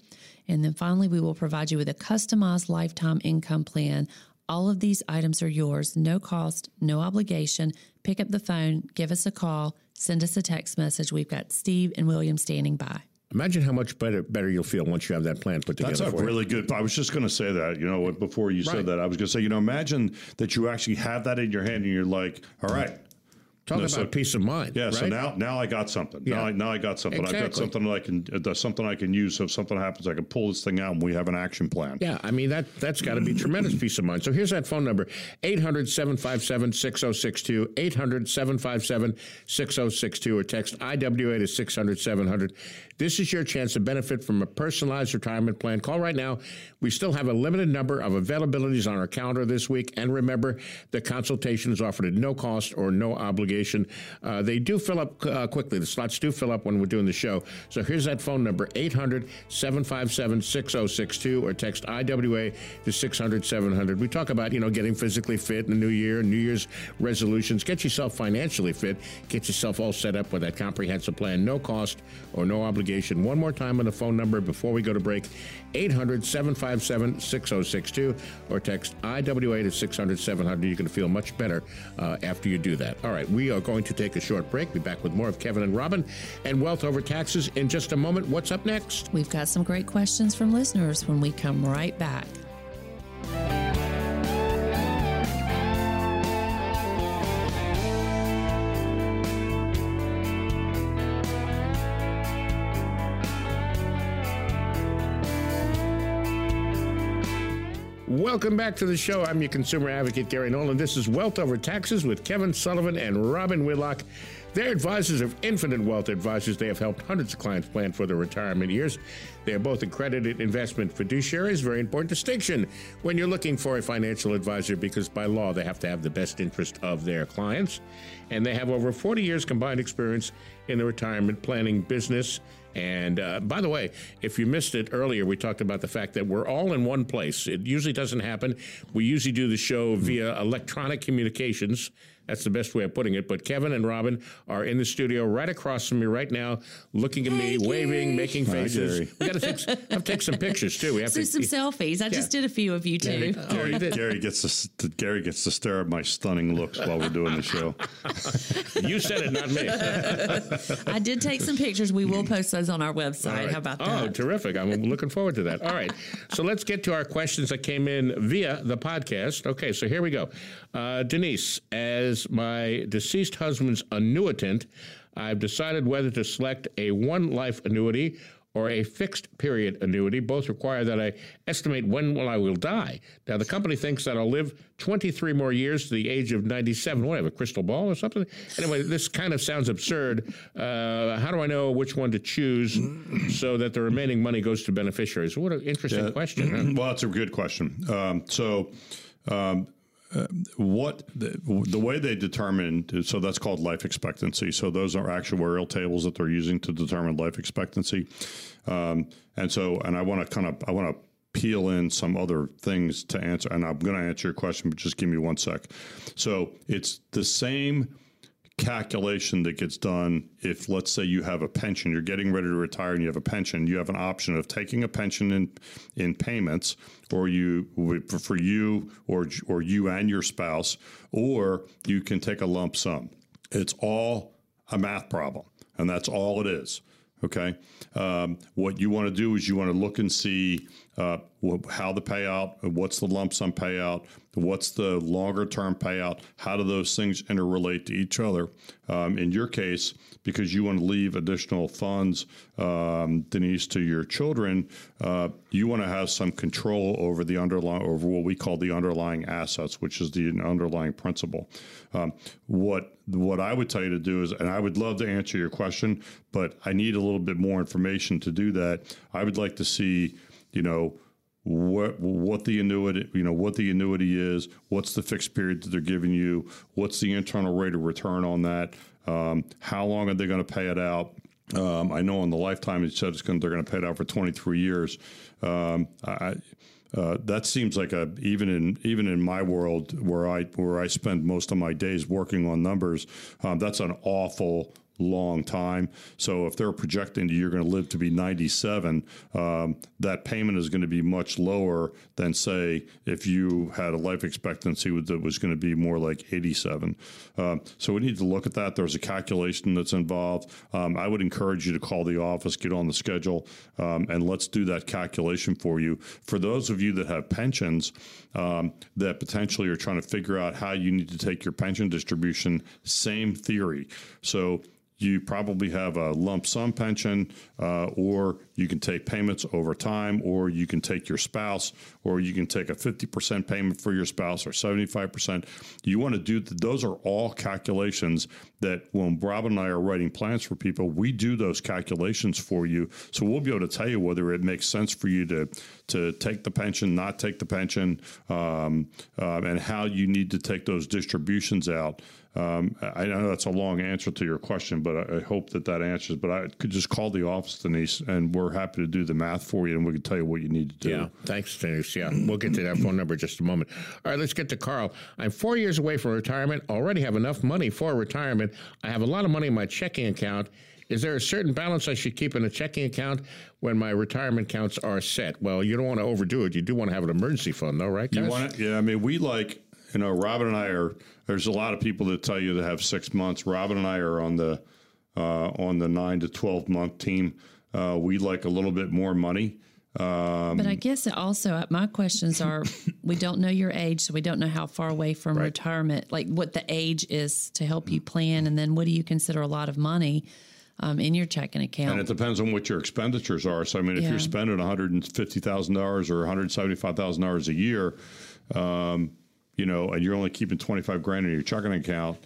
And then finally, we will provide you with a customized lifetime income plan. All of these items are yours, no cost, no obligation. Pick up the phone, give us a call, send us a text message. We've got Steve and William standing by. Imagine how much better better you'll feel once you have that plan put together That's a for you. really good. I was just going to say that. You know, before you Right. said that, I was going to say, you know, imagine that you actually have that in your hand and you're like, all right. Talk No, about so- peace of mind. Yeah, right? so now now I got something. Yeah. Now, I, now I got something. Exactly. I've got something that I can uh, something I can use. So if something happens, I can pull this thing out and we have an action plan. Yeah, I mean that that's got to be tremendous [CLEARS THROAT] peace of mind. So here's that phone number 800-757-6062 800-757-6062 or text IWA to 600-700. This is your chance to benefit from a personalized retirement plan. Call right now. We still have a limited number of availabilities on our calendar this week and remember the consultation is offered at no cost or no obligation. Uh, they do fill up uh, quickly. The slots do fill up when we're doing the show. So here's that phone number 800-757-6062 or text IWA to 600-700. We talk about, you know, getting physically fit in the new year, New Year's resolutions. Get yourself financially fit. Get yourself all set up with that comprehensive plan. No cost or no obligation. One more time on the phone number before we go to break. 800-757-6062 or text IWA to 600-700. You're going to feel much better uh, after you do that. All right, we are going to take a short break. Be back with more of Kevin and Robin and Wealth Over Taxes in just a moment. What's up next? We've got some great questions from listeners when we come right back. Welcome back to the show. I'm your consumer advocate, Gary Nolan. This is Wealth Over Taxes with Kevin Sullivan and Robin Whitlock. They're advisors of Infinite Wealth Advisors. They have helped hundreds of clients plan for their retirement years. They are both accredited investment fiduciaries. Very important distinction when you're looking for a financial advisor because by law they have to have the best interest of their clients. And they have over 40 years combined experience in the retirement planning business. And uh, by the way, if you missed it earlier, we talked about the fact that we're all in one place. It usually doesn't happen. We usually do the show via electronic communications. That's the best way of putting it. But Kevin and Robin are in the studio right across from me right now, looking at Hey, me, waving, making faces. Gary. we got to take, have to take some pictures too. We have So to some selfies. I just did a few of you too. Gary, Gary gets to Gary gets to stare at my stunning looks while we're doing the show. [LAUGHS] You said it, not me. [LAUGHS] I did take some pictures. We will post those on our website. All right. How about that? Oh, terrific. I'm looking forward to that. All right. So let's get to our questions that came in via the podcast. Okay, so here we go. Uh, Denise, as my deceased husband's annuitant, I've decided whether to select a one life annuity or a fixed period annuity. Both require that I estimate when will I will die. Now, the company thinks that I'll live 23 more years to the age of 97. What, I have a crystal ball or something? Anyway, this kind of sounds absurd. Uh, how do I know which one to choose so that the remaining money goes to beneficiaries? What an interesting question. Huh? [CLEARS THROAT] Well, that's a good question. Um, so, um, uh, what the, the way they determine so that's called life expectancy. So those are actuarial tables that they're using to determine life expectancy. Um, and so, and I want to kind of I want to peel in some other things to answer. And I'm going to answer your question, but just give me one sec. So it's the same calculation that gets done if let's say you have a pension you're getting ready to retire and you have a pension you have an option of taking a pension in in payments or you for you or or you and your spouse or you can take a lump sum. It's all a math problem and that's all it is okay? Um, what you want to do is you want to look and see uh, how the payout what's the lump sum payout what's the longer term payout? How do those things interrelate to each other? Um, in your case because you want to leave additional funds um, denise to your children uh, you want to have some control over the underlying over what we call the underlying assets which is the underlying principal um, what what I would tell you to do is, and I would love to answer your question, but I need a little bit more information to do that. I would like to see, you know, what what the annuity, you know, what the annuity is, what's the fixed period that they're giving you, what's the internal rate of return on that, um, how long are they going to pay it out? Um, I know on the lifetime it said it's going they're going to pay it out for 23 years. Um, I, uh, that seems like a even in even in my world where I where I spend most of my days working on numbers, um, that's an awful long time. So if they're projecting that you're going to live to be 97, um, that payment is going to be much lower than say if you had a life expectancy that was going to be more like 87. Um, so we need to look at that. There's a calculation that's involved. Um, I would encourage you to call the office, get on the schedule, um, and let's do that calculation for you. For those of you that have pensions um, that potentially are trying to figure out how you need to take your pension distribution, same theory. So you probably have a lump sum pension, uh, or you can take payments over time, or you can take your spouse, or you can take a 50% payment for your spouse or 75%. You want to do th- those are all calculations that when Rob and I are writing plans for people, we do those calculations for you. So we'll be able to tell you whether it makes sense for you to to take the pension, not take the pension, um, uh, and how you need to take those distributions out. Um, I know that's a long answer to your question, but I, I hope that that answers. But I could just call the office, Denise, and we're happy to do the math for you, and we can tell you what you need to do. Yeah, thanks, Denise. Yeah, we'll get to that phone number in just a moment. All right, let's get to Carl. I'm four years away from retirement, already have enough money for retirement. I have a lot of money in my checking account. Is there a certain balance I should keep in a checking account when my retirement accounts are set? Well, you don't want to overdo it. You do want to have an emergency fund, though, right? You want it? Yeah, I mean, we like, you know, Robin and I are. There's a lot of people that tell you to have six months. Robin and I are on the uh, on the nine to twelve month team. Uh, we like a little bit more money. Um, But I guess it also, my questions are we don't know your age, so we don't know how far away from retirement, like what the age is to help you plan. And then what do you consider a lot of money? um, in your checking account. And it depends on what your expenditures are. So, I mean, if Yeah. you're spending $150,000 or $175,000 a year, um, you know, and you're only keeping 25 grand in your checking account,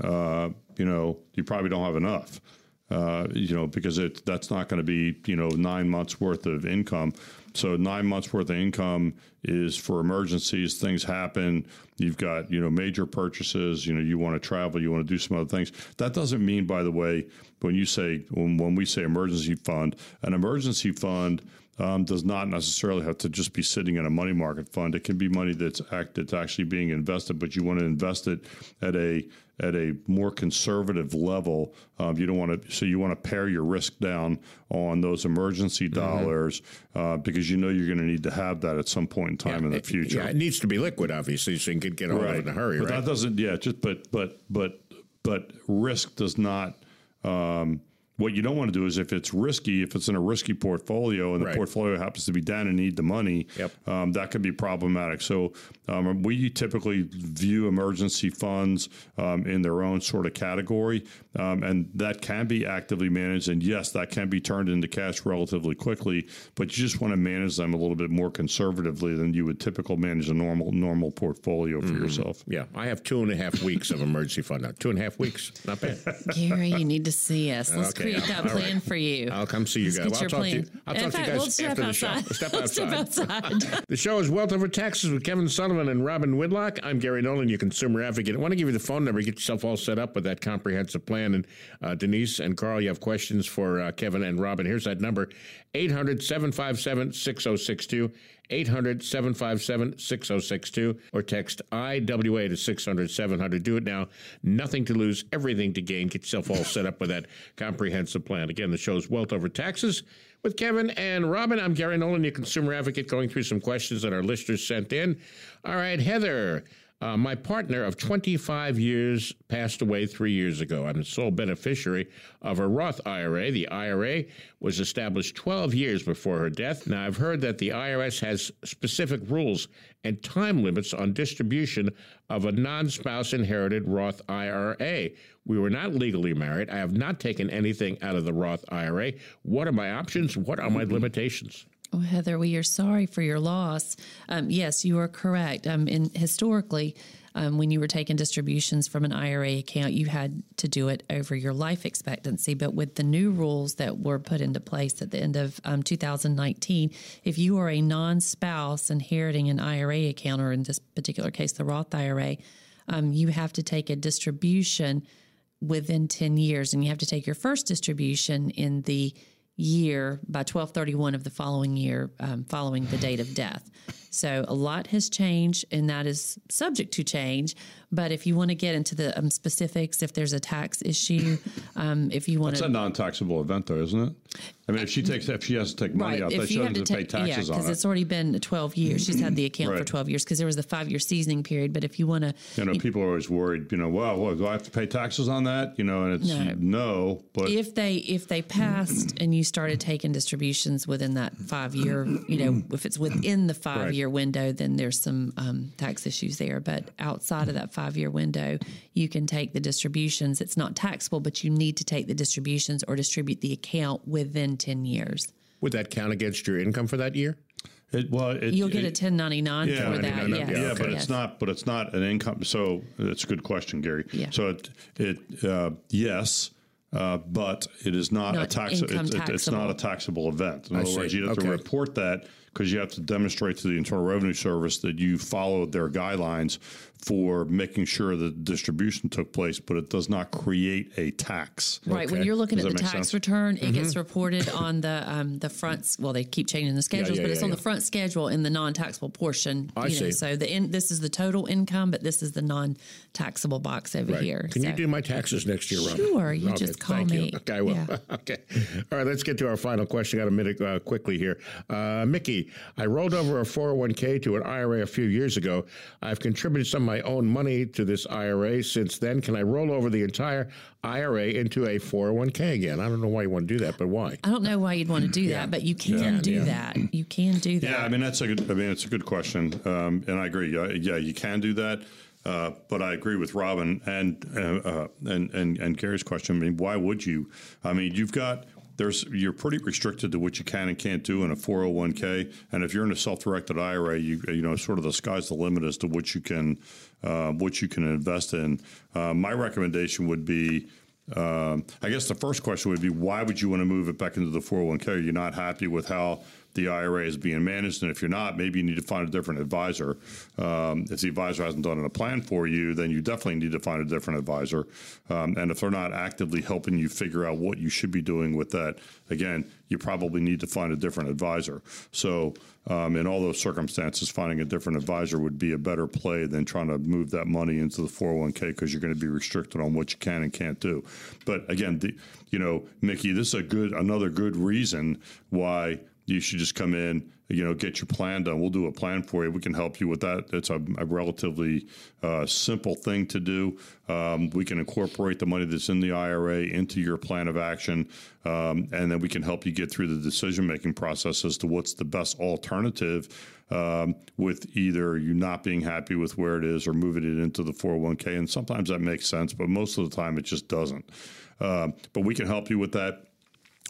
uh, you know, you probably don't have enough. Uh, you know, because it that's not going to be you know nine months worth of income. So nine months worth of income is for emergencies. Things happen. You've got you know major purchases. You know you want to travel. You want to do some other things. That doesn't mean, by the way, when you say when, when we say emergency fund, an emergency fund um, does not necessarily have to just be sitting in a money market fund. It can be money that's act, that's actually being invested, but you want to invest it at a at a more conservative level. Um, you don't want to, so you want to pare your risk down on those emergency dollars uh, because you know you're going to need to have that at some point in time in the It- future. Yeah, it needs to be liquid, obviously, so you can get of it in a hurry, but right? that doesn't. Yeah, just but but but but risk does not. Um, what you don't want to do is if it's risky, if it's in a risky portfolio and the Right. portfolio happens to be down and need the money, Yep. um, that could be problematic. So um, we typically view emergency funds um, in their own sort of category, um, and that can be actively managed. And yes, that can be turned into cash relatively quickly, but you just want to manage them a little bit more conservatively than you would typically manage a normal normal portfolio Mm-hmm. for yourself. yeah, I have two and a half weeks of emergency fund now. Two and a half weeks, not bad. [LAUGHS] Gary, you need to see us. Let's Okay, create I'll- that all right. plan for you. I'll come see you Let's guys. Well, I'll talk to you. plan. I'll In talk to you guys we'll step after the show. outside. Step We'll step outside. outside. [LAUGHS] [LAUGHS] The show is Wealth Over Taxes with Kevin Sullivan and Robin Whitlock. I'm Gary Nolan, your consumer advocate. I want to give you the phone number, get yourself all set up with that comprehensive plan. And uh, Denise and Carl, you have questions for uh, Kevin and Robin. Here's that number 800 757 6062. 800 757 6062 or text IWA to 600 700. Do it now. Nothing to lose, everything to gain. Get yourself all set up with that comprehensive plan. Again, the show's Wealth Over Taxes with Kevin and Robin. I'm Gary Nolan, your consumer advocate, going through some questions that our listeners sent in. All right, Heather. Uh, my partner of 25 years passed away three years ago. I'm the sole beneficiary of a Roth IRA. The IRA was established 12 years before her death. Now, I've heard that the IRS has specific rules and time limits on distribution of a non spouse inherited Roth IRA. We were not legally married. I have not taken anything out of the Roth IRA. What are my options? What are my limitations? Oh, Heather, we are sorry for your loss. Um, yes, you are correct. Um, and historically, um, when you were taking distributions from an IRA account, you had to do it over your life expectancy. But with the new rules that were put into place at the end of um, 2019, if you are a non spouse inheriting an IRA account, or in this particular case, the Roth IRA, um, you have to take a distribution within 10 years and you have to take your first distribution in the year by 1231 of the following year um, following the date of death so a lot has changed and that is subject to change but if you want to get into the um, specifics if there's a tax issue um, if you want It's a non-taxable event, though, isn't it? I mean, if she takes, if she has to take money out, that she doesn't have to pay taxes yeah, on because it. it's already been 12 years. She's had the account for 12 years because there was the five year seasoning period. But if you want to, You know, people are always worried. You know, well, well, do I have to pay taxes on that? You know, and it's No. no, but if they if they passed and you started taking distributions within that five year you know if it's within the five year window then there's some um, tax issues there but outside of that five year window you can take the distributions it's not taxable but you need to take the distributions or distribute the account within 10 years Would that count against your income for that year? it, well, it, you'll get a 1099 Yeah, for that 1099, yes, yeah, yeah, but yes. it's not. But it's not an income. So it's a good question, Gary. Yeah. So it it uh, yes. Uh, but it is not, a Not tax. income It's, it- it's not a taxable event. In I other see. words, you have Okay. to report that because you have to demonstrate to the Internal Revenue Service that you followed their guidelines for making sure that distribution took place. But it does not create a tax. Right. When you're looking Does at the tax sense? return, it gets reported on the um, the front. Well, they keep changing the schedules, yeah, but it's yeah, on yeah. the front schedule in the non-taxable portion. I you know. So the in, this is the total income, but this is the non-taxable box over here. Can you do my taxes next year, Robin? Sure, you just call thank me. You. [LAUGHS] Okay, I will. Yeah. [LAUGHS] okay. All right, let's get to our final question. Got a minute uh, quickly here. Uh, Mickey, I rolled over a 401k to an IRA a few years ago. I've contributed some of my own money to this IRA since then. Can I roll over the entire IRA into a 401k again? I don't know why you want to do that, but why? I don't know why you'd want to do that, but you can do yeah. that. You can do that. Yeah, I mean that's a good. I mean it's a good question, um, and I agree. Uh, yeah, you can do that. Uh, but I agree with Robin and, uh, uh, and and and Gary's question. I mean, why would you? I mean, you've got there's you're pretty restricted to what you can and can't do in a 401k, and if you're in a self-directed IRA, you you know sort of the sky's the limit as to what you can uh, what you can invest in. Uh, my recommendation would be. Um, I guess the first question would be why would you want to move it back into the 401k? Are you not happy with how the IRA is being managed. And if you're not, maybe you need to find a different advisor. Um, if the advisor hasn't done a plan for you, then you definitely need to find a different advisor. Um, and if they're not actively helping you figure out what you should be doing with that, again, you probably need to find a different advisor. So, um, in all those circumstances, finding a different advisor would be a better play than trying to move that money into the 401k because you're going to be restricted on what you can and can't do. But again, the, you know, Mickey, this is a good another good reason why you should just come in, you know, get your plan done. We'll do a plan for you. We can help you with that. It's a, a relatively uh, simple thing to do. Um, we can incorporate the money that's in the IRA into your plan of action, um, and then we can help you get through the decision making process as to what's the best alternative. Um, with either you not being happy with where it is or moving it into the 401k. And sometimes that makes sense, but most of the time it just doesn't. Uh, but we can help you with that.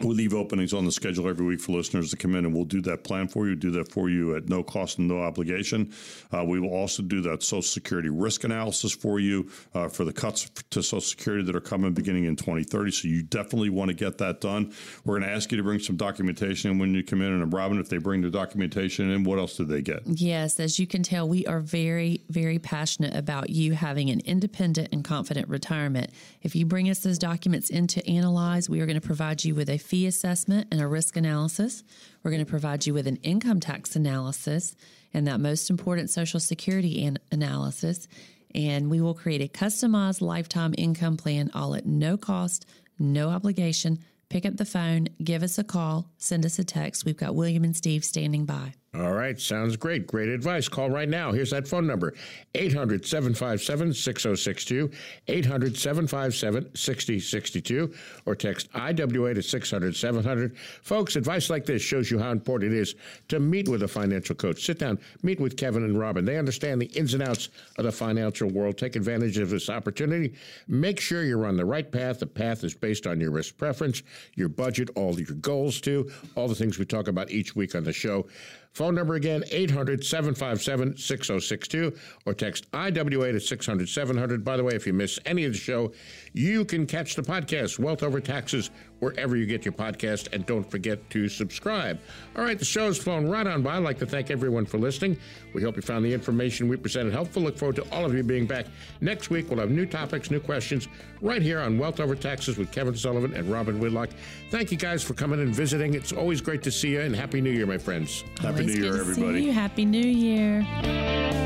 We leave openings on the schedule every week for listeners to come in, and we'll do that plan for you. Do that for you at no cost and no obligation. Uh, we will also do that Social Security risk analysis for you uh, for the cuts to Social Security that are coming beginning in 2030. So you definitely want to get that done. We're going to ask you to bring some documentation in when you come in. And Robin, if they bring the documentation in, what else do they get? Yes, as you can tell, we are very, very passionate about you having an independent and confident retirement. If you bring us those documents in to analyze, we are going to provide you with a fee assessment and a risk analysis. We're going to provide you with an income tax analysis and that most important Social Security an- analysis. And we will create a customized lifetime income plan all at no cost, no obligation. Pick up the phone, give us a call, send us a text. We've got William and Steve standing by. All right, sounds great. Great advice. Call right now. Here's that phone number 800 757 6062, 800 757 6062, or text IWA to 600 700. Folks, advice like this shows you how important it is to meet with a financial coach. Sit down, meet with Kevin and Robin. They understand the ins and outs of the financial world. Take advantage of this opportunity. Make sure you're on the right path. The path is based on your risk preference, your budget, all your goals, too, all the things we talk about each week on the show. Phone number again, 800 757 6062, or text IWA to 600 700. By the way, if you miss any of the show, you can catch the podcast, Wealth Over Taxes, wherever you get your podcast, and don't forget to subscribe. All right, the show's flown right on by. I'd like to thank everyone for listening. We hope you found the information we presented helpful. Look forward to all of you being back next week. We'll have new topics, new questions, right here on Wealth Over Taxes with Kevin Sullivan and Robin Whitlock. Thank you guys for coming and visiting. It's always great to see you, and Happy New Year, my friends. Happy New Year, everybody. Happy New Year.